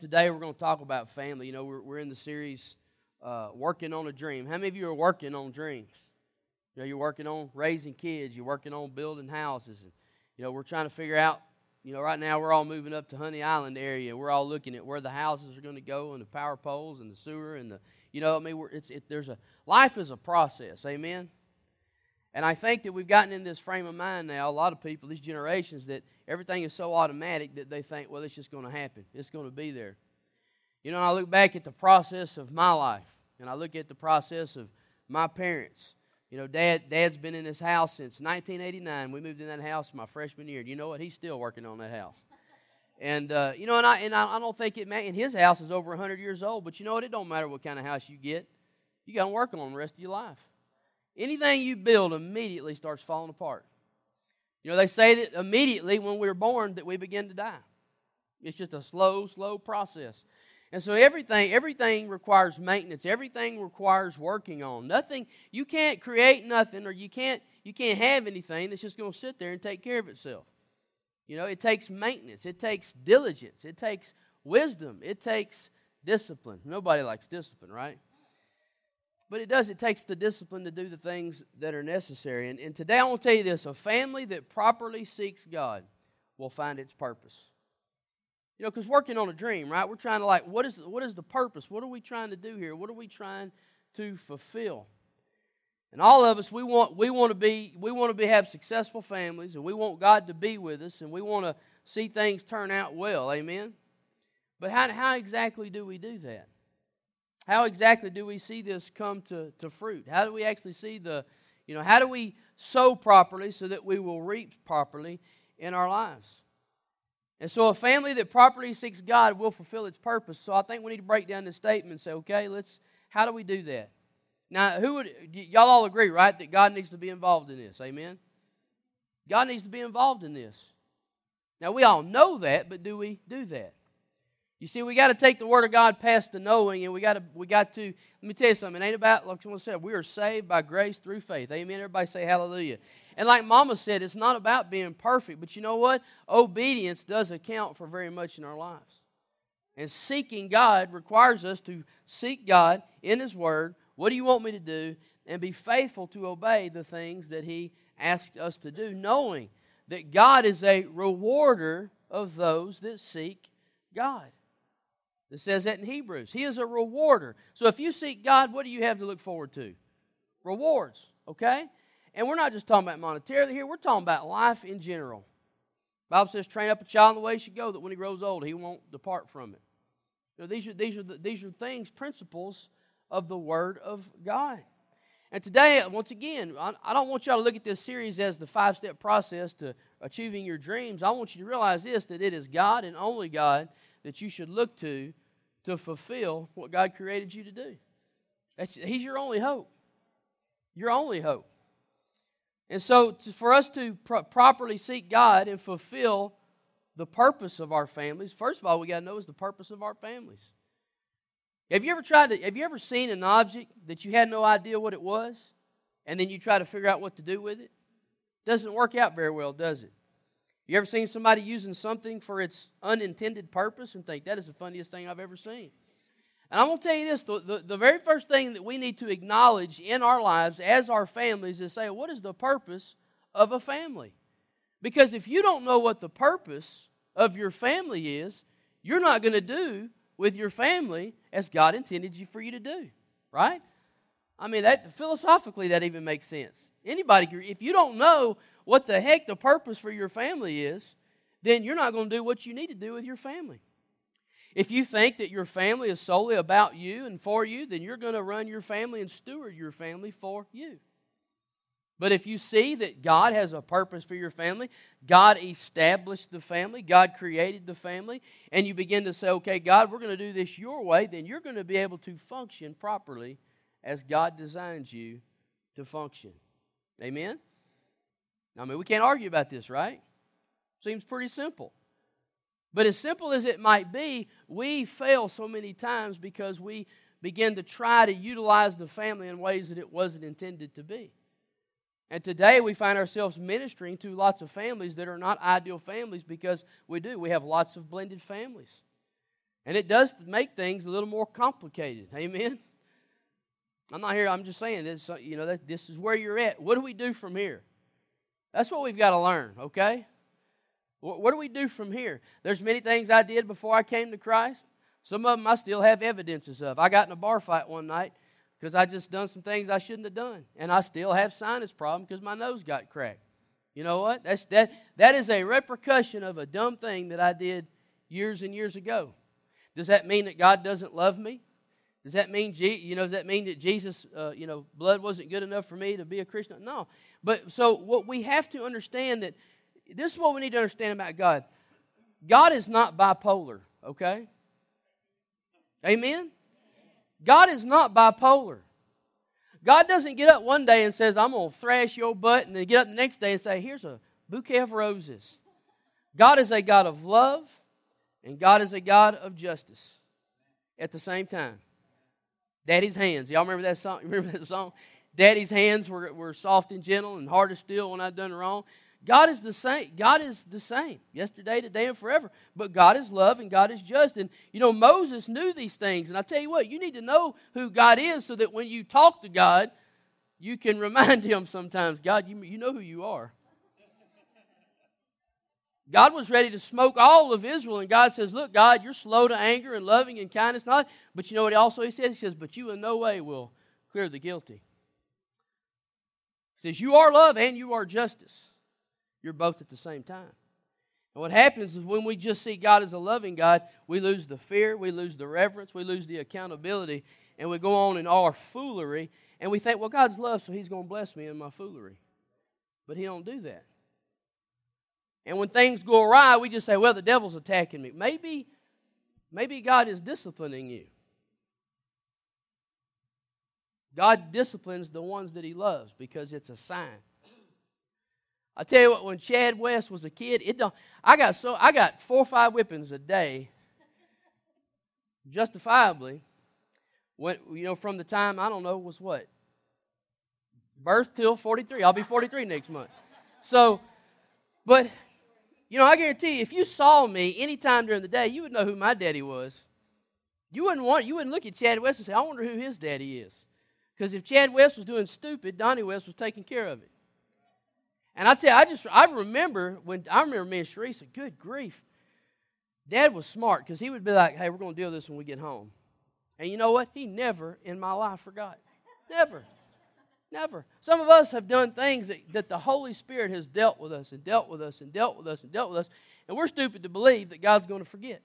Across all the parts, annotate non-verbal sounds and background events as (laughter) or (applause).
Today we're going to talk about family. You know, we're, we're in the series uh, Working on a Dream. How many of you are working on dreams? You know, you're working on raising kids, you're working on building houses. And, you know, we're trying to figure out, you know, right now we're all moving up to Honey Island area. We're all looking at where the houses are going to go and the power poles and the sewer and the, you know, I mean, it's, it, there's a, life is a process. Amen? And I think that we've gotten in this frame of mind now, a lot of people, these generations, that everything is so automatic that they think, well, it's just going to happen. It's going to be there. You know, I look back at the process of my life, and I look at the process of my parents. You know, Dad, Dad's been in this house since 1989. We moved in that house my freshman year. You know what? He's still working on that house. And uh, you know, and I and I, don't think it. And his house is over 100 years old. But you know what? It don't matter what kind of house you get. You got to work on the rest of your life. Anything you build immediately starts falling apart. You know, they say that immediately when we're born that we begin to die. It's just a slow, slow process. And so everything, everything requires maintenance. Everything requires working on. Nothing, you can't create nothing or you can't, you can't have anything that's just going to sit there and take care of itself. You know, it takes maintenance. It takes diligence. It takes wisdom. It takes discipline. Nobody likes discipline, right? But it does, it takes the discipline to do the things that are necessary. And, and today I want to tell you this a family that properly seeks God will find its purpose. You know, because working on a dream, right? We're trying to like, what is, what is the purpose? What are we trying to do here? What are we trying to fulfill? And all of us, we want, we want to be, we want to be, have successful families, and we want God to be with us, and we want to see things turn out well. Amen? But how, how exactly do we do that? How exactly do we see this come to, to fruit? How do we actually see the, you know, how do we sow properly so that we will reap properly in our lives? And so a family that properly seeks God will fulfill its purpose. So I think we need to break down this statement and say, okay, let's, how do we do that? Now, who would, y'all all agree, right, that God needs to be involved in this? Amen? God needs to be involved in this. Now, we all know that, but do we do that? You see, we got to take the Word of God past the knowing, and we got to, we got to, let me tell you something, it ain't about, like someone said, we are saved by grace through faith. Amen? Everybody say hallelujah. And like Mama said, it's not about being perfect, but you know what? Obedience does account for very much in our lives. And seeking God requires us to seek God in His Word. What do you want me to do? And be faithful to obey the things that He asks us to do, knowing that God is a rewarder of those that seek God. It says that in Hebrews. He is a rewarder. So if you seek God, what do you have to look forward to? Rewards, okay? And we're not just talking about monetarily here, we're talking about life in general. The Bible says, train up a child in the way he should go, that when he grows old, he won't depart from it. You know, these, are, these, are the, these are things, principles of the Word of God. And today, once again, I don't want y'all to look at this series as the five step process to achieving your dreams. I want you to realize this that it is God and only God that you should look to to fulfill what God created you to do. That's, he's your only hope. Your only hope. And so, to, for us to pro- properly seek God and fulfill the purpose of our families, first of all, we got to know is the purpose of our families. Have you ever tried to? Have you ever seen an object that you had no idea what it was, and then you try to figure out what to do with it? Doesn't work out very well, does it? You ever seen somebody using something for its unintended purpose and think that is the funniest thing I've ever seen? And I'm going to tell you this the, the, the, very first thing that we need to acknowledge in our lives as our families is say, what is the purpose of a family? Because if you don't know what the purpose of your family is, you're not going to do with your family as God intended you for you to do, right? I mean, that philosophically, that even makes sense. Anybody, if you don't know what the heck the purpose for your family is, then you're not going to do what you need to do with your family. If you think that your family is solely about you and for you, then you're going to run your family and steward your family for you. But if you see that God has a purpose for your family, God established the family, God created the family, and you begin to say, okay, God, we're going to do this your way, then you're going to be able to function properly as God designs you to function. Amen? I mean, we can't argue about this, right? Seems pretty simple. But as simple as it might be, we fail so many times because we begin to try to utilize the family in ways that it wasn't intended to be. And today we find ourselves ministering to lots of families that are not ideal families because we do. We have lots of blended families. And it does make things a little more complicated. Amen? I'm not here, I'm just saying this, you know, this is where you're at. What do we do from here? That's what we've got to learn, okay? What, do we do from here? There's many things I did before I came to Christ. Some of them I still have evidences of. I got in a bar fight one night because I just done some things I shouldn't have done. And I still have sinus problem because my nose got cracked. You know what? That's, that, that is a repercussion of a dumb thing that I did years and years ago. Does that mean that God doesn't love me? Does that mean, you know, does that mean that Jesus, uh, you know, blood wasn't good enough for me to be a Christian? No. But so what we have to understand that this is what we need to understand about God. God is not bipolar, okay? Amen? God is not bipolar. God doesn't get up one day and says, I'm going to thrash your butt, and then get up the next day and say, Here's a bouquet of roses. God is a God of love, and God is a God of justice at the same time. Daddy's hands. Y'all remember that song? (laughs) Remember that song? Daddy's hands were, were soft and gentle and hard as steel when I'd done wrong. God is the same. God is the same yesterday, today, and forever. But God is love and God is just. And you know, Moses knew these things. And I tell you what, you need to know who God is so that when you talk to God, you can (laughs) remind him sometimes, God, you, you know who you are. God was ready to smoke all of Israel, and God says, Look, God, you're slow to anger and loving and kindness, not. But you know what also he said? He says, But you in no way will clear the guilty. He says, You are love and you are justice. You're both at the same time. And what happens is when we just see God as a loving God, we lose the fear, we lose the reverence, we lose the accountability, and we go on in our foolery, and we think, well, God's love, so He's going to bless me in my foolery. But He don't do that. And when things go awry, we just say, well, the devil's attacking me. Maybe, maybe God is disciplining you. God disciplines the ones that He loves because it's a sign. I tell you what, when Chad West was a kid, it don't. I got so I got four or five whippings a day, justifiably. When you know, from the time I don't know was what birth till forty three. I'll be forty three next month. So, but you know, I guarantee you, if you saw me anytime during the day, you would know who my daddy was. You wouldn't want. You wouldn't look at Chad West and say, "I wonder who his daddy is," because if Chad West was doing stupid, Donnie West was taking care of it. And I tell you, I just I remember when I remember me and Sharisa, good grief. Dad was smart because he would be like, hey, we're going to deal with this when we get home. And you know what? He never in my life forgot. Never. Never. Some of us have done things that, that the Holy Spirit has dealt with us and dealt with us and dealt with us and dealt with us, and we're stupid to believe that God's going to forget.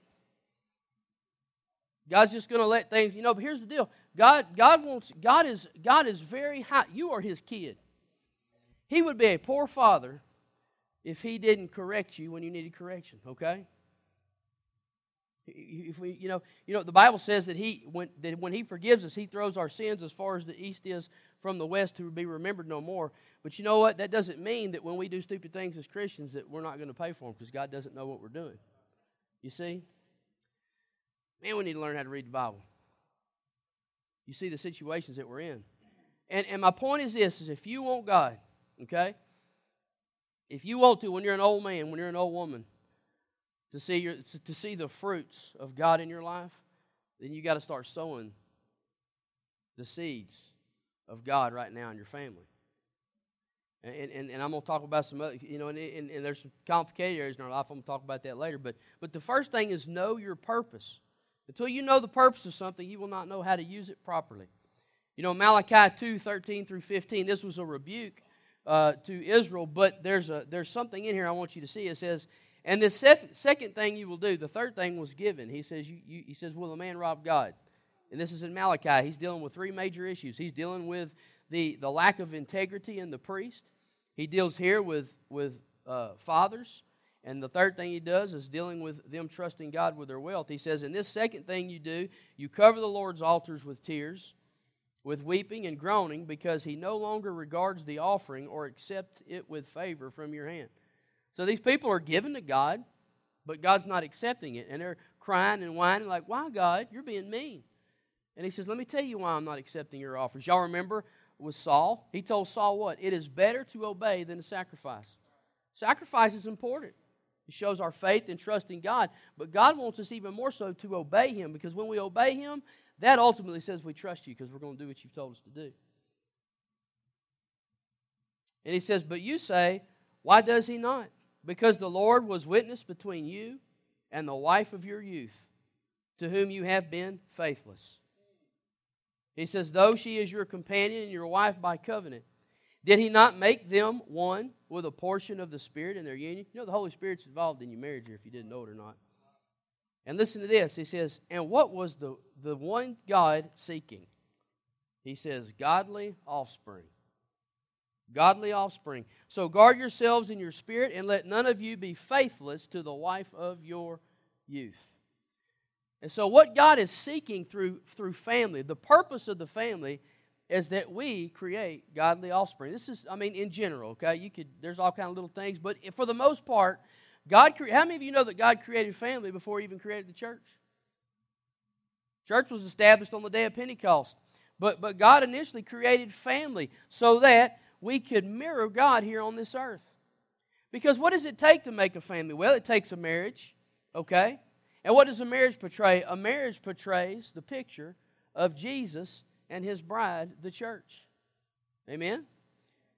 God's just going to let things, you know, but here's the deal. God, God wants, God is, God is very high. You are his kid. He would be a poor father if he didn't correct you when you needed correction, okay? If we, you know, you know, the Bible says that he when that when he forgives us, he throws our sins as far as the east is from the west to be remembered no more. But you know what? That doesn't mean that when we do stupid things as Christians that we're not going to pay for them because God doesn't know what we're doing. You see? Man, we need to learn how to read the Bible. You see the situations that we're in. And and my point is this is if you want God Okay? If you want to, when you're an old man, when you're an old woman, to see, your, to see the fruits of God in your life, then you got to start sowing the seeds of God right now in your family. And, and, and I'm going to talk about some other, you know, and, and, and there's some complicated areas in our life. I'm going to talk about that later. But, but the first thing is know your purpose. Until you know the purpose of something, you will not know how to use it properly. You know, Malachi 2 13 through 15, this was a rebuke uh, to Israel, but there's, a, there's something in here I want you to see. It says, and the sef- second thing you will do, the third thing was given. He says, you, you, he says, will a man rob God? And this is in Malachi. He's dealing with three major issues. He's dealing with the, the lack of integrity in the priest. He deals here with, with uh, fathers. And the third thing he does is dealing with them trusting God with their wealth. He says, in this second thing you do, you cover the Lord's altars with tears with weeping and groaning because he no longer regards the offering or accepts it with favor from your hand. So these people are given to God, but God's not accepting it. And they're crying and whining, like, Why, God? You're being mean. And he says, Let me tell you why I'm not accepting your offers. Y'all remember with Saul? He told Saul what? It is better to obey than to sacrifice. Sacrifice is important. It shows our faith and trust in God. But God wants us even more so to obey Him because when we obey Him, that ultimately says we trust you because we're going to do what you've told us to do. And He says, But you say, Why does He not? Because the Lord was witness between you and the wife of your youth, to whom you have been faithless. He says, Though she is your companion and your wife by covenant, did he not make them one with a portion of the Spirit in their union? You know, the Holy Spirit's involved in your marriage here if you didn't know it or not. And listen to this. He says, And what was the, the one God seeking? He says, Godly offspring. Godly offspring. So guard yourselves in your spirit, and let none of you be faithless to the wife of your youth. And so, what God is seeking through, through family, the purpose of the family is that we create godly offspring. This is, I mean, in general, okay? You could, there's all kind of little things, but for the most part, God, cre- how many of you know that God created family before He even created the church? Church was established on the day of Pentecost, but but God initially created family so that we could mirror God here on this earth. Because what does it take to make a family? Well, it takes a marriage, okay? And what does a marriage portray? A marriage portrays the picture of Jesus and his bride, the church. Amen?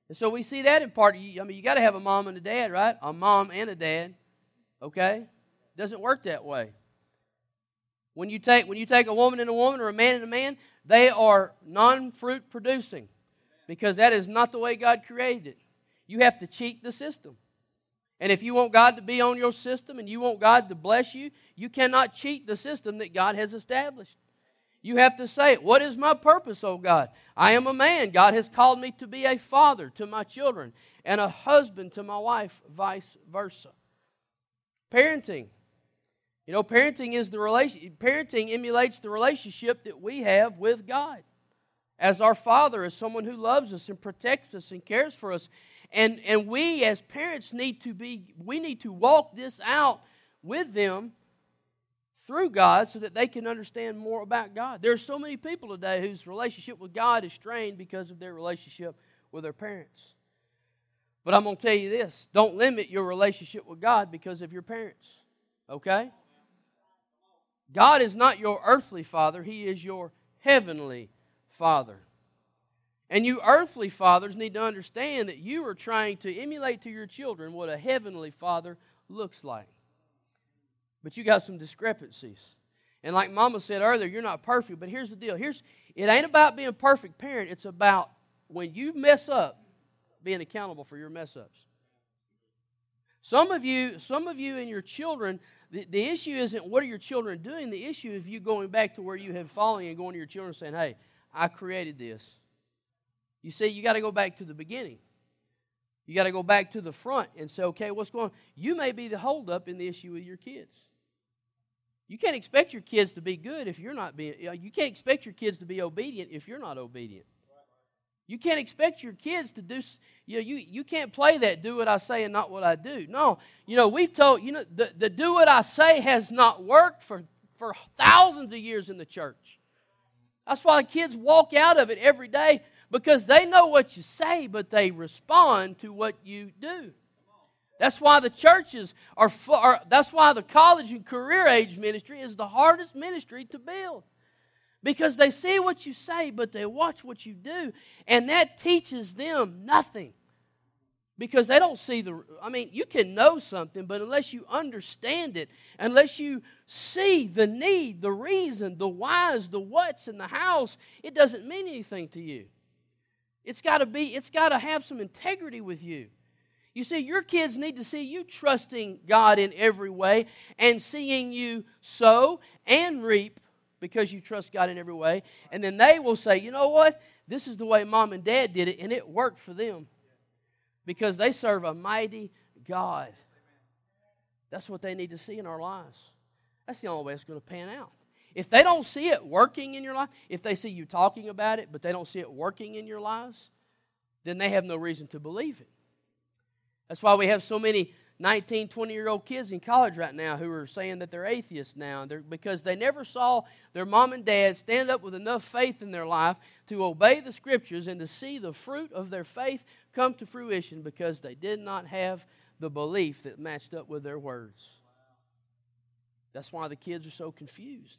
And so we see that in part. I mean, you got to have a mom and a dad, right? A mom and a dad. Okay? Doesn't work that way. When you take when you take a woman and a woman or a man and a man, they are non-fruit producing because that is not the way God created it. You have to cheat the system. And if you want God to be on your system and you want God to bless you, you cannot cheat the system that God has established. You have to say, What is my purpose, O God? I am a man. God has called me to be a father to my children and a husband to my wife, vice versa. Parenting. You know, parenting is the relation parenting emulates the relationship that we have with God. As our father, as someone who loves us and protects us and cares for us. And, and we as parents need to be, we need to walk this out with them through God so that they can understand more about God. There are so many people today whose relationship with God is strained because of their relationship with their parents. But I'm going to tell you this don't limit your relationship with God because of your parents. Okay? God is not your earthly father, He is your heavenly father. And you earthly fathers need to understand that you are trying to emulate to your children what a heavenly father looks like. But you got some discrepancies. And like Mama said earlier, you're not perfect. But here's the deal. Here's it ain't about being a perfect parent. It's about when you mess up, being accountable for your mess ups. Some of you, some of you and your children, the, the issue isn't what are your children doing. The issue is you going back to where you have fallen and going to your children saying, Hey, I created this. You see, you got to go back to the beginning. You got to go back to the front and say, okay, what's going on? You may be the holdup in the issue with your kids. You can't expect your kids to be good if you're not being, you can't expect your kids to be obedient if you're not obedient. You can't expect your kids to do, you know, you, you can't play that do what I say and not what I do. No, you know, we've told, you know, the, the do what I say has not worked for, for thousands of years in the church. That's why the kids walk out of it every day because they know what you say, but they respond to what you do. That's why the churches are, are, that's why the college and career age ministry is the hardest ministry to build. Because they see what you say, but they watch what you do. And that teaches them nothing. Because they don't see the, I mean, you can know something, but unless you understand it, unless you see the need, the reason, the whys, the whats, and the hows, it doesn't mean anything to you. It's got to be, it's got to have some integrity with you. You see, your kids need to see you trusting God in every way and seeing you sow and reap because you trust God in every way. And then they will say, you know what? This is the way mom and dad did it, and it worked for them because they serve a mighty God. That's what they need to see in our lives. That's the only way it's going to pan out. If they don't see it working in your life, if they see you talking about it, but they don't see it working in your lives, then they have no reason to believe it. That's why we have so many 19, 20 year old kids in college right now who are saying that they're atheists now they're, because they never saw their mom and dad stand up with enough faith in their life to obey the scriptures and to see the fruit of their faith come to fruition because they did not have the belief that matched up with their words. That's why the kids are so confused.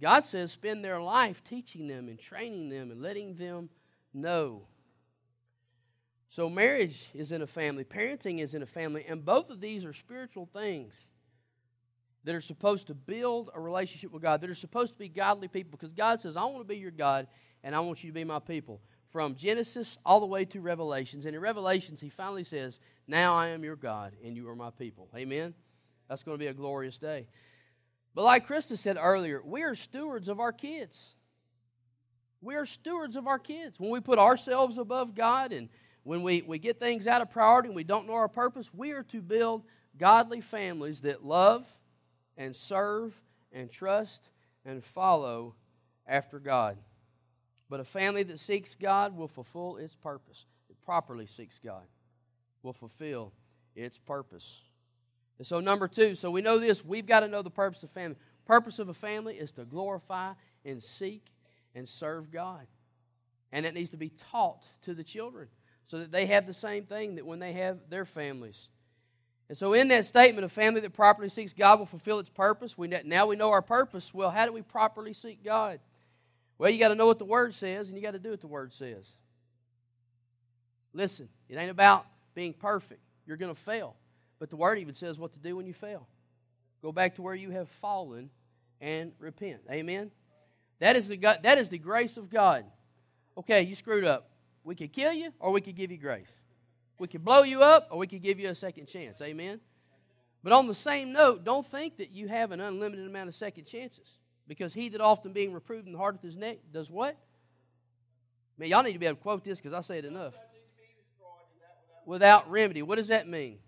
God says, spend their life teaching them and training them and letting them know. So, marriage is in a family, parenting is in a family, and both of these are spiritual things that are supposed to build a relationship with God, that are supposed to be godly people, because God says, I want to be your God, and I want you to be my people. From Genesis all the way to Revelations. And in Revelations, he finally says, Now I am your God, and you are my people. Amen? That's going to be a glorious day. But like Krista said earlier, we are stewards of our kids. We are stewards of our kids. When we put ourselves above God and when we, we get things out of priority and we don't know our purpose, we are to build godly families that love and serve and trust and follow after God. But a family that seeks God will fulfill its purpose. It properly seeks God will fulfill its purpose. And so, number two, so we know this, we've got to know the purpose of family. Purpose of a family is to glorify and seek and serve God. And it needs to be taught to the children so that they have the same thing that when they have their families. And so, in that statement, a family that properly seeks God will fulfill its purpose. We now we know our purpose. Well, how do we properly seek God? Well, you got to know what the Word says, and you got to do what the Word says. Listen, it ain't about being perfect. You're going to fail. But the Word even says what to do when you fail. Go back to where you have fallen and repent. Amen? That is the, that is the grace of God. Okay, you screwed up. We could kill you, or we could give you grace. We could blow you up, or we could give you a second chance. Amen? But on the same note, don't think that you have an unlimited amount of second chances. Because he that often being reproved in the heart of his neck does what? Man, y'all need to be able to quote this because I say it enough. Without remedy. What does that mean?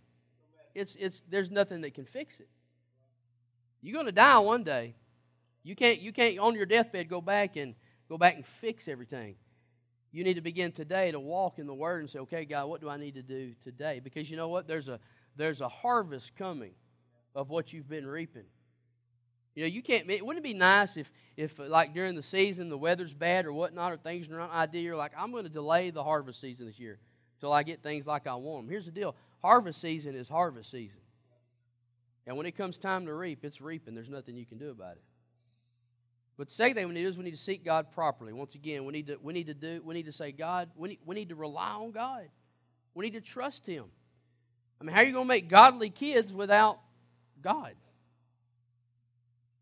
It's, it's, there's nothing that can fix it. You're going to die one day. You can't, you can't on your deathbed go back and go back and fix everything. You need to begin today to walk in the Word and say, okay, God, what do I need to do today? Because you know what? There's a, there's a harvest coming of what you've been reaping. You know, you can't. It Wouldn't it be nice if, if like during the season the weather's bad or whatnot, or things are not ideal? You're like, I'm going to delay the harvest season this year till I get things like I want them. Here's the deal: harvest season is harvest season, and when it comes time to reap, it's reaping. There's nothing you can do about it. But the second thing we need is we need to seek God properly. Once again, we need to we need to do we need to say God. We need, we need to rely on God. We need to trust Him. I mean, how are you going to make godly kids without God?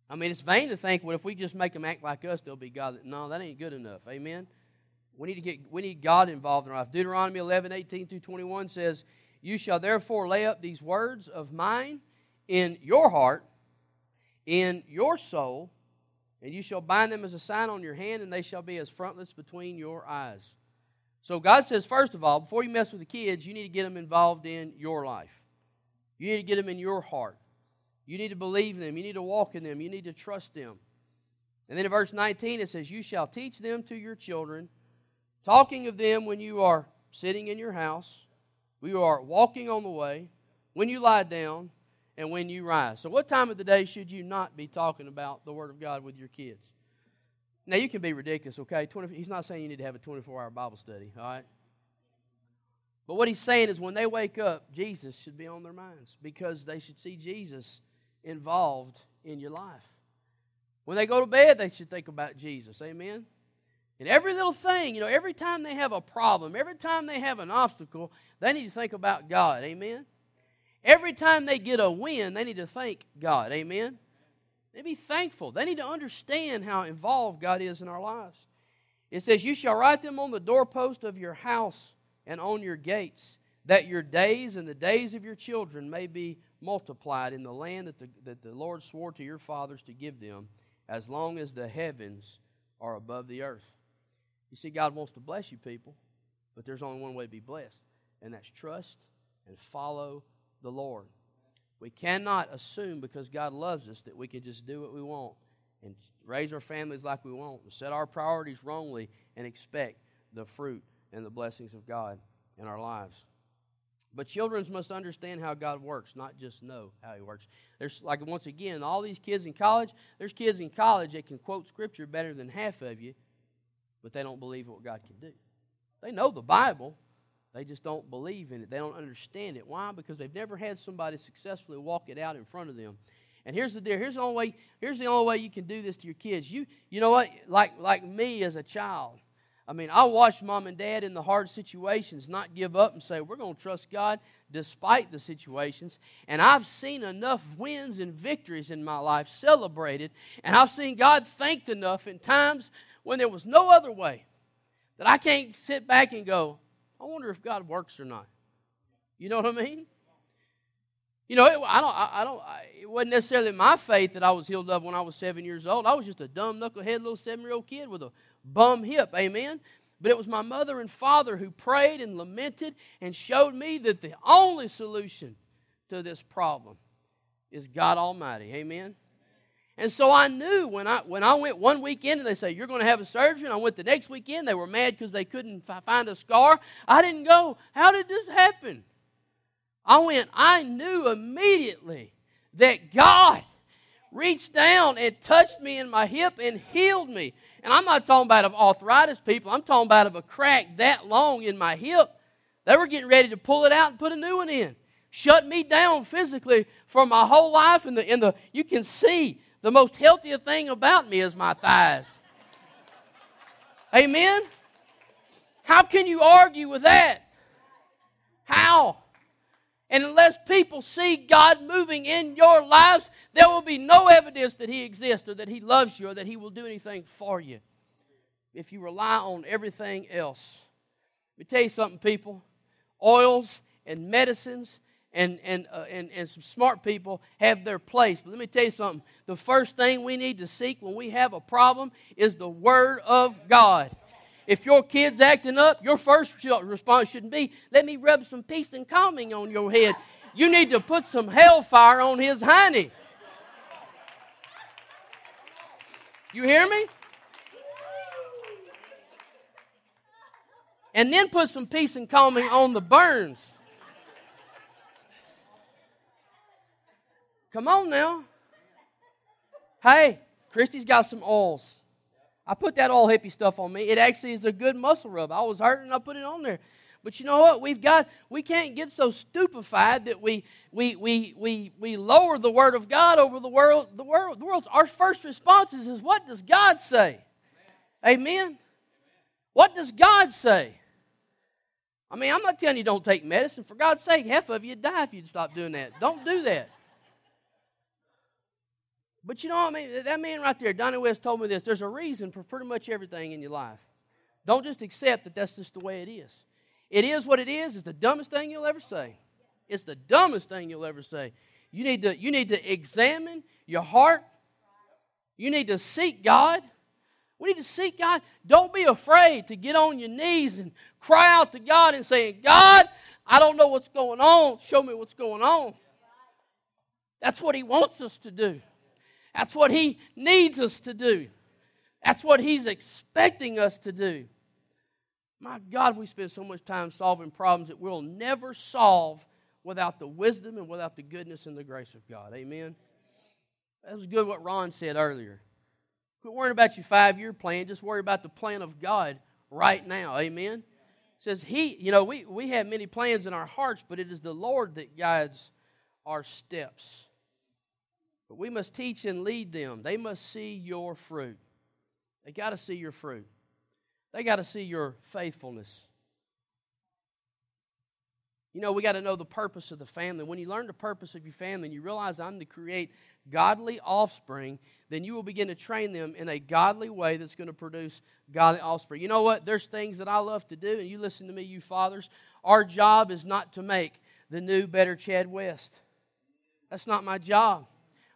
I mean, it's vain to think, well, if we just make them act like us, they'll be God. No, that ain't good enough. Amen. We need to get we need God involved in our life. Deuteronomy 11, 18 through 21 says, You shall therefore lay up these words of mine in your heart, in your soul, and you shall bind them as a sign on your hand, and they shall be as frontlets between your eyes. So God says, first of all, before you mess with the kids, you need to get them involved in your life. You need to get them in your heart. You need to believe them. You need to walk in them. You need to trust them. And then in verse 19 it says, You shall teach them to your children, talking of them when you are sitting in your house, when you are walking on the way, when you lie down, and when you rise. So, what time of the day should you not be talking about the Word of God with your kids? Now, you can be ridiculous, okay? 20, he's not saying you need to have a 24 hour Bible study, all right? But what he's saying is when they wake up, Jesus should be on their minds because they should see Jesus involved in your life. When they go to bed, they should think about Jesus. Amen? And every little thing, you know, every time they have a problem, every time they have an obstacle, they need to think about God. Amen? Every time they get a win, they need to thank God. Amen? They be thankful. They need to understand how involved God is in our lives. It says, You shall write them on the doorpost of your house and on your gates, that your days and the days of your children may be multiplied in the land that the, that the Lord swore to your fathers to give them, as long as the heavens are above the earth. You see, God wants to bless you, people, but there's only one way to be blessed, and that's trust and follow the Lord. We cannot assume because God loves us that we can just do what we want and raise our families like we want and set our priorities wrongly and expect the fruit and the blessings of God in our lives. But children must understand how God works, not just know how He works. There's, like, once again, all these kids in college, there's kids in college that can quote Scripture better than half of you, but they don't believe what God can do. They know the Bible, They just don't believe in it. They don't understand it. Why? Because they've never had somebody successfully walk it out in front of them. And here's the deal. Here's the only way. Here's the only way you can do this to your kids. You, you know what? Like, like me as a child. I mean, I watched mom and dad in the hard situations not give up and say, we're going to trust God despite the situations. And I've seen enough wins and victories in my life celebrated. And I've seen God thanked enough in times when there was no other way that I can't sit back and go, I wonder if God works or not. You know what I mean? You know, it, I don't. I, I don't. I, it wasn't necessarily my faith that I was healed of when I was seven years old. I was just a dumb knucklehead little seven-year-old kid with a bum hip. Amen. But it was my mother and father who prayed and lamented and showed me that the only solution to this problem is God Almighty. Amen. And so I knew when I when I went one weekend and they say you're going to have a surgery, and I went the next weekend. They were mad because they couldn't find a scar. I didn't go. How did this happen? I went. I knew immediately that God reached down and touched me in my hip and healed me. And I'm not talking about of arthritis people. I'm talking about of a crack that long in my hip. They were getting ready to pull it out and put a new one in. Shut me down physically for my whole life. And the, in the you can see the most healthier thing about me is my thighs. Amen? How can you argue with that? How? And unless people see God moving in your lives, there will be no evidence that He exists or that He loves you or that He will do anything for you if you rely on everything else. Let me tell you something, people. Oils and medicines and, and, uh, and, and some smart people have their place. But let me tell you something. The first thing we need to seek when we have a problem is the Word of God. If your kid's acting up, your first response shouldn't be, let me rub some peace and calming on your head. You need to put some hellfire on his hiney. You hear me? And then put some peace and calming on the burns. Come on now. Hey, Christy's got some oils. I put that all hippie stuff on me. It actually is a good muscle rub. I was hurting, I put it on there. But you know what? We've got we can't get so stupefied that we we we we we lower the word of God over the world. The world the world's our first response is, is what does God say? Amen. What does God say? I mean, I'm not telling you don't take medicine. For God's sake, half of you'd die if you'd stop doing that. Don't do that. But you know what I mean? That man right there, Donnie West, told me this. There's a reason for pretty much everything in your life. Don't just accept that that's just the way it is. It is what it is. It's the dumbest thing you'll ever say. It's the dumbest thing you'll ever say. You need to, you need to examine your heart. You need to seek God. We need to seek God. Don't be afraid to get on your knees and cry out to God and say, God, I don't know what's going on. Show me what's going on. That's what He wants us to do. That's what He needs us to do. That's what He's expecting us to do. My God, we spend so much time solving problems that we'll never solve without the wisdom and without the goodness and the grace of God. Amen. That was good what Ron said earlier. Quit worrying about your five year plan. Just worry about the plan of God right now. Amen. Says He, you know, we, we have many plans in our hearts, but it is the Lord that guides our steps. But we must teach and lead them. They must see your fruit. They got to see your fruit. They got to see your faithfulness. You know, we got to know the purpose of the family. When you learn the purpose of your family and you realize I'm to create godly offspring, then you will begin to train them in a godly way that's going to produce godly offspring. You know what? There's things that I love to do, and you listen to me, you fathers. Our job is not to make the new, better Chad West. That's not my job.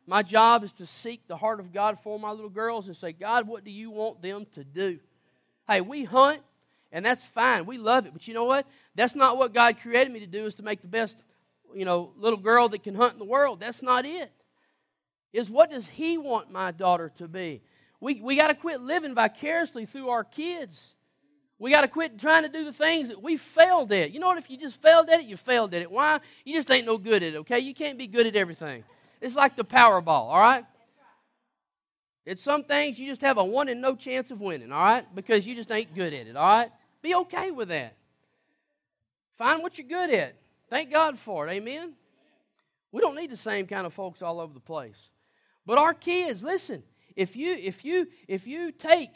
My job is to seek the heart of God for my little girls and say, God, what do you want them to do? Hey, we hunt, and that's fine. We love it. But you know what? That's not what God created me to do, is to make the best, you know, little girl that can hunt in the world. That's not it. Is what does He want my daughter to be? We, we got to quit living vicariously through our kids. We got to quit trying to do the things that we failed at. You know what? If you just failed at it, you failed at it. Why? You just ain't no good at it, okay? You can't be good at everything. It's like the Powerball, all right? It's some things you just have a one in no chance of winning, all right? Because you just ain't good at it, all right? Be okay with that. Find what you're good at. Thank God for it. Amen. We don't need the same kind of folks all over the place. But our kids, listen, if you if you if you take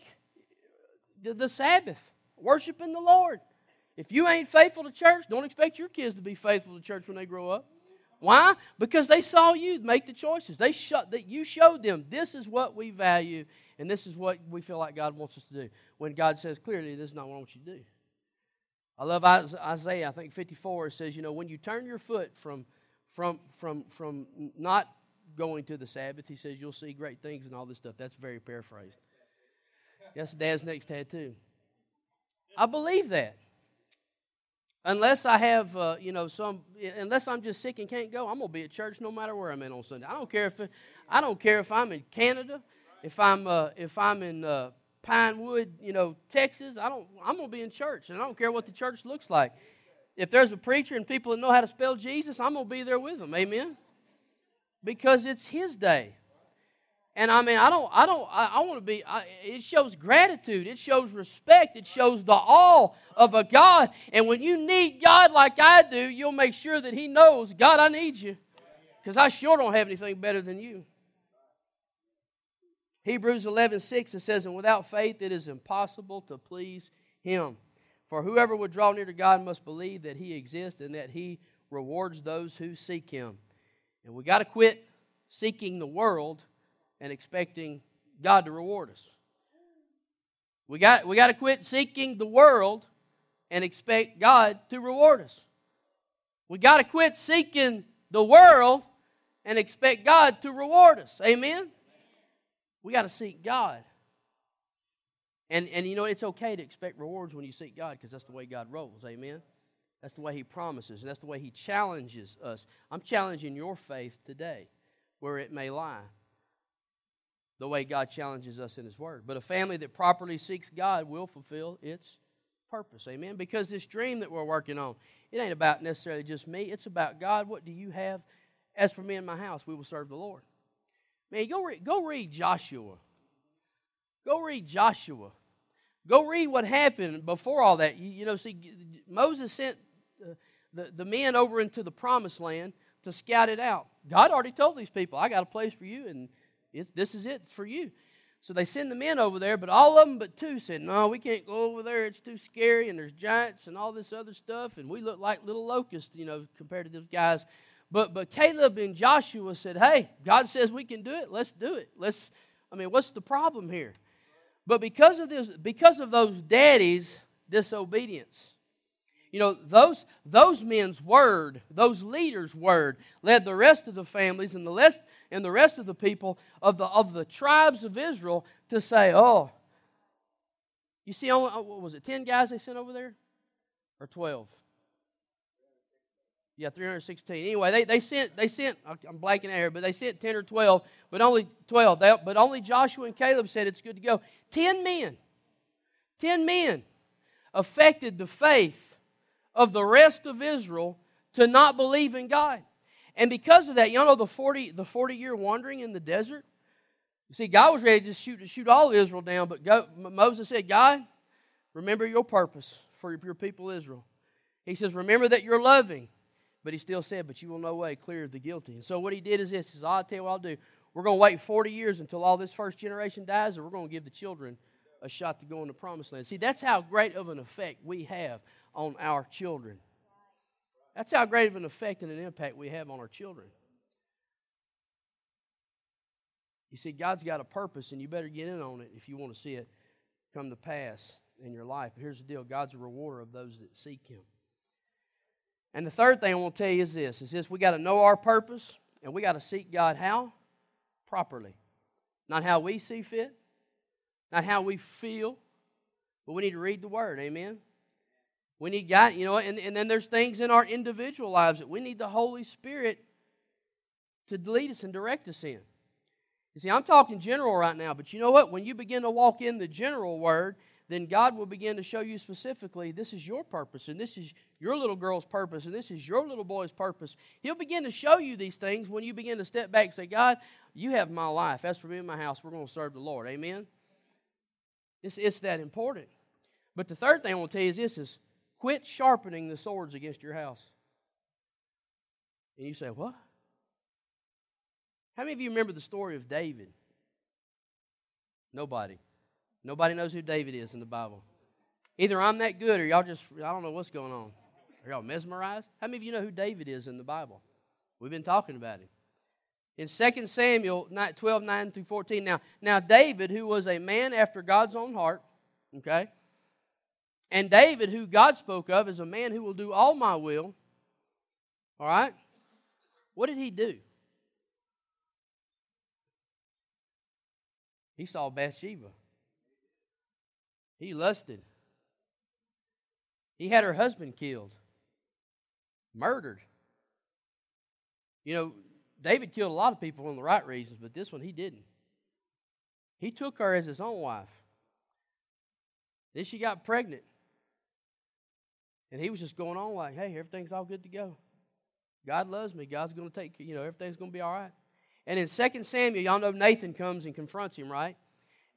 the, the Sabbath, worshiping the Lord, if you ain't faithful to church, don't expect your kids to be faithful to church when they grow up. Why? Because they saw you make the choices. They shut that you showed them this is what we value and this is what we feel like God wants us to do. When God says clearly, this is not what I want you to do. I love Isaiah, I think 54, it says, you know, when you turn your foot from from from from not going to the Sabbath, he says you'll see great things and all this stuff. That's very paraphrased. That's Dad's next tattoo. I believe that. Unless I have, uh, you know, some, unless I'm just sick and can't go, I'm gonna be at church no matter where I'm at on Sunday. I don't care if, I don't care if I'm in Canada, if I'm, uh, if I'm in uh, Pinewood, you know, Texas. I don't, I'm gonna be in church, and I don't care what the church looks like. If there's a preacher and people that know how to spell Jesus, I'm gonna be there with them. Amen. Because it's His day. And I mean, I don't, I don't, I, I want to be, I, it shows gratitude. It shows respect. It shows the awe of a God. And when you need God like I do, you'll make sure that He knows, God, I need you. Because I sure don't have anything better than you. Hebrews 11, 6, it says, And without faith it is impossible to please Him. For whoever would draw near to God must believe that He exists and that He rewards those who seek Him. And we got to quit seeking the world and expecting God to reward us. We got, we got to quit seeking the world and expect God to reward us. We got to quit seeking the world and expect God to reward us. Amen? We got to seek God. And, and you know, it's okay to expect rewards when you seek God because that's the way God rolls. Amen? That's the way He promises, and that's the way He challenges us. I'm challenging your faith today where it may lie the way God challenges us in His Word. But a family that properly seeks God will fulfill its purpose. Amen. Because this dream that we're working on, it ain't about necessarily just me. It's about God. What do you have? As for me and my house, we will serve the Lord. Man, go read, go read Joshua. Go read Joshua. Go read what happened before all that. You, you know, see, Moses sent the, the, the men over into the promised land to scout it out. God already told these people, I got a place for you, and this is it for you. So they send the men over there, but all of them but two said, No, we can't go over there. It's too scary, and there's giants and all this other stuff, and we look like little locusts, you know, compared to those guys. But but Caleb and Joshua said, Hey, God says we can do it. Let's do it. Let's I mean, what's the problem here? But because of this, because of those daddies' disobedience, you know, those, those men's word, those leaders' word, led the rest of the families and the rest, and the rest of the people of the, of the tribes of Israel to say, oh, you see, only, uh, what was it, 10 guys they sent over there? Or 12? Yeah, 316. Anyway, they, they sent, they sent, I'm blanking out here, but they sent 10 or 12, but only 12. They, but only Joshua and Caleb said it's good to go. 10 men, 10 men affected the faith of the rest of Israel to not believe in God. And because of that, y'all know the 40, the 40 year wandering in the desert? You see, God was ready to shoot, to shoot all Israel down, but God, Moses said, God, remember your purpose for your people Israel. He says, Remember that you're loving. But he still said, But you will no way clear the guilty. And so what he did is this: he says, I'll tell you what I'll do. We're going to wait 40 years until all this first generation dies, and we're going to give the children a shot to go in the promised land. See, that's how great of an effect we have on our children. That's how great of an effect and an impact we have on our children. You see, God's got a purpose, and you better get in on it if you want to see it come to pass in your life. But here's the deal God's a rewarder of those that seek Him. And the third thing I want to tell you is this is this we got to know our purpose and we got to seek God how? Properly. Not how we see fit, not how we feel, but we need to read the Word. Amen. We need God, you know, and, and then there's things in our individual lives that we need the Holy Spirit to lead us and direct us in. You see, I'm talking general right now, but you know what? When you begin to walk in the general word, then God will begin to show you specifically this is your purpose, and this is your little girl's purpose, and this is your little boy's purpose. He'll begin to show you these things when you begin to step back and say, God, you have my life. As for me and my house, we're going to serve the Lord. Amen? It's, it's that important. But the third thing I want to tell you is this is Quit sharpening the swords against your house. And you say, What? How many of you remember the story of David? Nobody. Nobody knows who David is in the Bible. Either I'm that good or y'all just, I don't know what's going on. Are y'all mesmerized? How many of you know who David is in the Bible? We've been talking about him. In 2 Samuel 12, 9 through 14. Now, now David, who was a man after God's own heart, okay? And David, who God spoke of is a man who will do all my will, all right? What did he do? He saw Bathsheba. He lusted. He had her husband killed, murdered. You know, David killed a lot of people for the right reasons, but this one he didn't. He took her as his own wife. Then she got pregnant. And he was just going on like, hey, everything's all good to go. God loves me. God's going to take, you know, everything's going to be all right. And in 2 Samuel, y'all know Nathan comes and confronts him, right?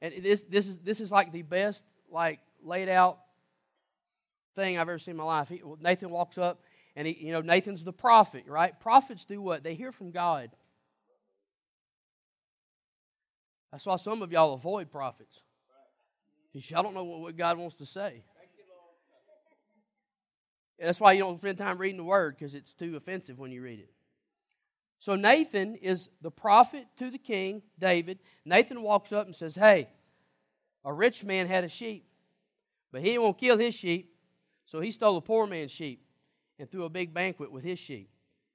And this, this, is, this is like the best, like, laid out thing I've ever seen in my life. He, Nathan walks up, and he, you know, Nathan's the prophet, right? Prophets do what? They hear from God. That's why some of y'all avoid prophets. Because y'all don't know what God wants to say. That's why you don't spend time reading the word because it's too offensive when you read it. So Nathan is the prophet to the king, David. Nathan walks up and says, Hey, a rich man had a sheep, but he to kill his sheep, so he stole a poor man's sheep and threw a big banquet with his sheep.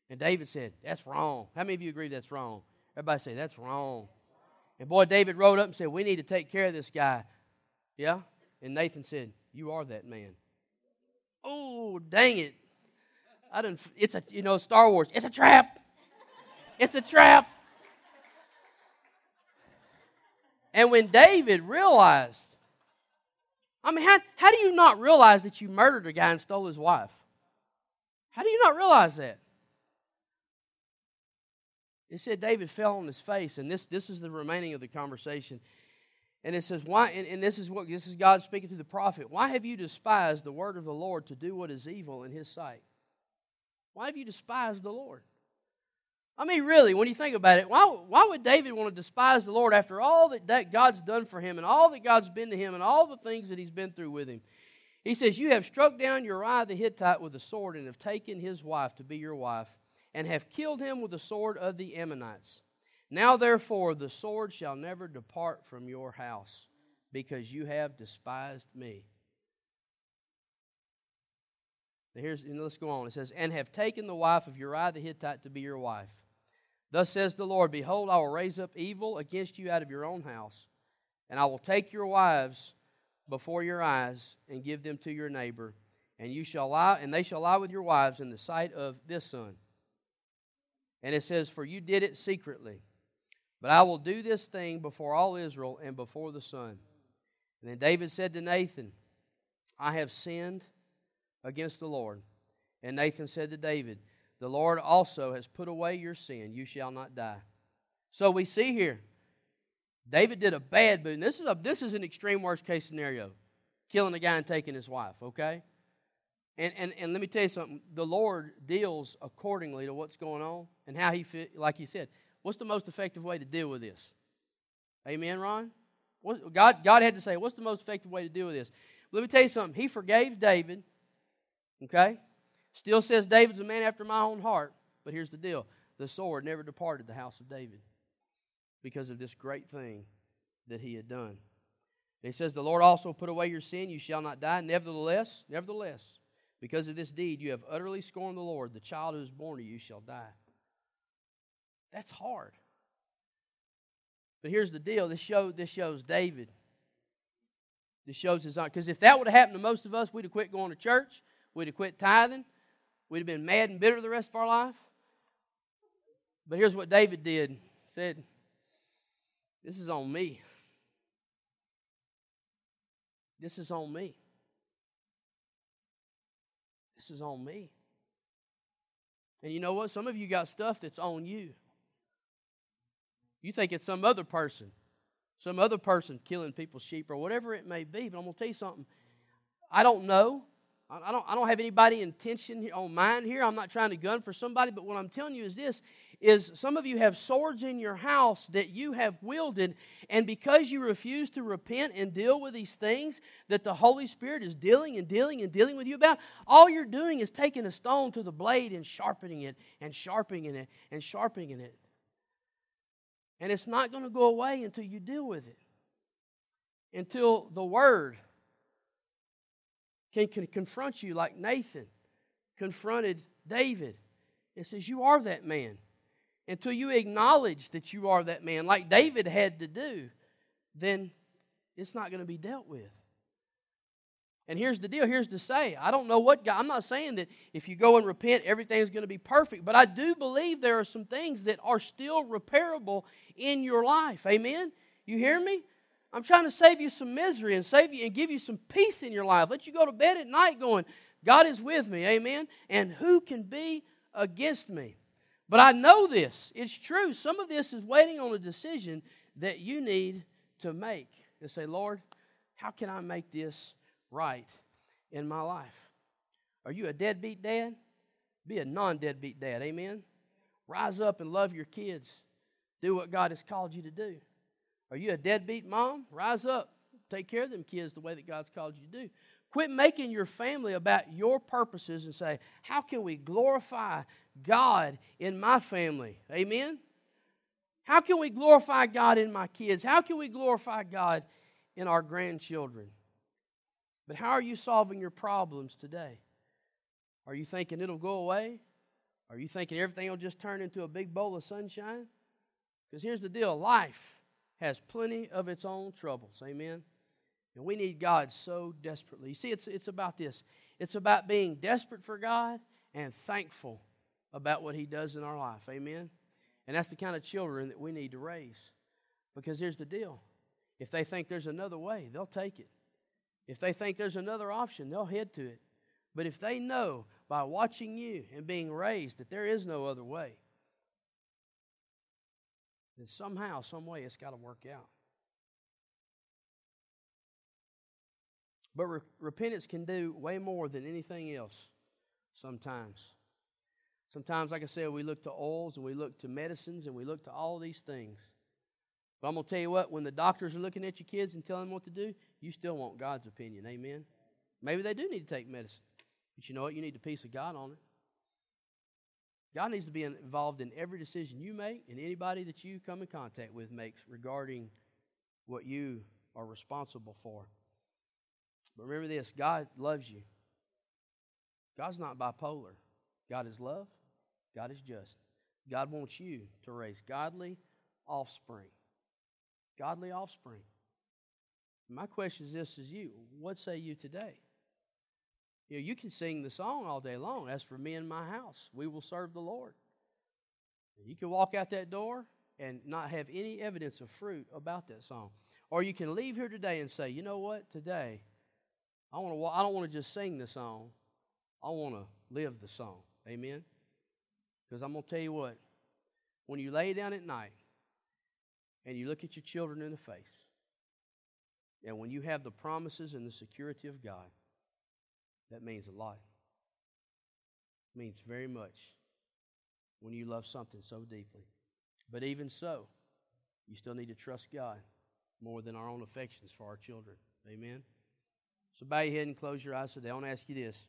And David said, That's wrong. How many of you agree that's wrong? Everybody say, That's wrong. And boy, David rode up and said, We need to take care of this guy. Yeah? And Nathan said, You are that man. Dang it. I didn't, it's a, you know, Star Wars, it's a trap. It's a trap. And when David realized, I mean, how, how do you not realize that you murdered a guy and stole his wife? How do you not realize that? It said David fell on his face, and this, this is the remaining of the conversation. And it says, Why and, and this is what this is God speaking to the prophet. Why have you despised the word of the Lord to do what is evil in his sight? Why have you despised the Lord? I mean, really, when you think about it, why, why would David want to despise the Lord after all that, that God's done for him and all that God's been to him and all the things that he's been through with him? He says, You have struck down Uriah the Hittite with a sword and have taken his wife to be your wife and have killed him with the sword of the Ammonites. Now, therefore, the sword shall never depart from your house, because you have despised me. Now here's, let's go on. It says, And have taken the wife of Uriah the Hittite to be your wife. Thus says the Lord Behold, I will raise up evil against you out of your own house, and I will take your wives before your eyes and give them to your neighbor, and you shall lie, and they shall lie with your wives in the sight of this sun. And it says, For you did it secretly. But I will do this thing before all Israel and before the sun. And then David said to Nathan, I have sinned against the Lord. And Nathan said to David, The Lord also has put away your sin. You shall not die. So we see here, David did a bad boot. This is, a, this is an extreme worst case scenario killing a guy and taking his wife, okay? And, and, and let me tell you something the Lord deals accordingly to what's going on and how he, fit, like you said, What's the most effective way to deal with this? Amen, Ron? What, God, God had to say, what's the most effective way to deal with this? Let me tell you something. He forgave David, okay? Still says David's a man after my own heart. But here's the deal the sword never departed the house of David because of this great thing that he had done. He says, The Lord also put away your sin, you shall not die. Nevertheless, nevertheless, because of this deed, you have utterly scorned the Lord. The child who is born to you shall die. That's hard. But here's the deal this, show, this shows David. This shows his honor. Because if that would have happened to most of us, we'd have quit going to church. We'd have quit tithing. We'd have been mad and bitter the rest of our life. But here's what David did. He said, This is on me. This is on me. This is on me. And you know what? Some of you got stuff that's on you. You think it's some other person, some other person killing people's sheep or whatever it may be. But I'm going to tell you something. I don't know, I don't, I don't have anybody intention on mind here. I'm not trying to gun for somebody, but what I'm telling you is this is some of you have swords in your house that you have wielded, and because you refuse to repent and deal with these things that the Holy Spirit is dealing and dealing and dealing with you about, all you're doing is taking a stone to the blade and sharpening it and sharpening it and sharpening it. And it's not going to go away until you deal with it. Until the Word can, can confront you like Nathan confronted David and says, You are that man. Until you acknowledge that you are that man, like David had to do, then it's not going to be dealt with. And here's the deal. Here's the say. I don't know what God, I'm not saying that if you go and repent, everything's going to be perfect, but I do believe there are some things that are still repairable in your life. Amen? You hear me? I'm trying to save you some misery and save you and give you some peace in your life. Let you go to bed at night going, God is with me. Amen? And who can be against me? But I know this. It's true. Some of this is waiting on a decision that you need to make. And say, Lord, how can I make this right in my life? Are you a deadbeat dad? Be a non deadbeat dad. Amen? Rise up and love your kids. Do what God has called you to do. Are you a deadbeat mom? Rise up. Take care of them kids the way that God's called you to do. Quit making your family about your purposes and say, how can we glorify God in my family. Amen? How can we glorify God in my kids? How can we glorify God in our grandchildren? But how are you solving your problems today? Are you thinking it'll go away? Are you thinking everything will just turn into a big bowl of sunshine? Because here's the deal life has plenty of its own troubles. Amen? And we need God so desperately. You see, it's, it's about this it's about being desperate for God and thankful about what He does in our life. Amen? And that's the kind of children that we need to raise. Because here's the deal if they think there's another way, they'll take it. If they think there's another option, they'll head to it. But if they know by watching you and being raised that there is no other way, then somehow, some way, it's got to work out. But re- repentance can do way more than anything else sometimes. Sometimes, like I said, we look to oils and we look to medicines and we look to all these things. But I'm going to tell you what, when the doctors are looking at your kids and telling them what to do, you still want God's opinion. Amen? Maybe they do need to take medicine. But you know what? You need the peace of God on it. God needs to be involved in every decision you make and anybody that you come in contact with makes regarding what you are responsible for. But remember this God loves you. God's not bipolar. God is love. God is just. God wants you to raise godly offspring. Godly offspring. My question is this is you. What say you today? You know, you can sing the song all day long. As for me and my house, we will serve the Lord. You can walk out that door and not have any evidence of fruit about that song. Or you can leave here today and say, you know what, today, I, want to, I don't want to just sing the song, I want to live the song. Amen? Because I'm going to tell you what, when you lay down at night and you look at your children in the face, and when you have the promises and the security of God, that means a lot. It means very much when you love something so deeply. But even so, you still need to trust God more than our own affections for our children. Amen? So bow your head and close your eyes today. I want to ask you this.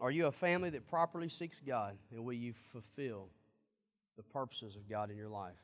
Are you a family that properly seeks God? And will you fulfill the purposes of God in your life?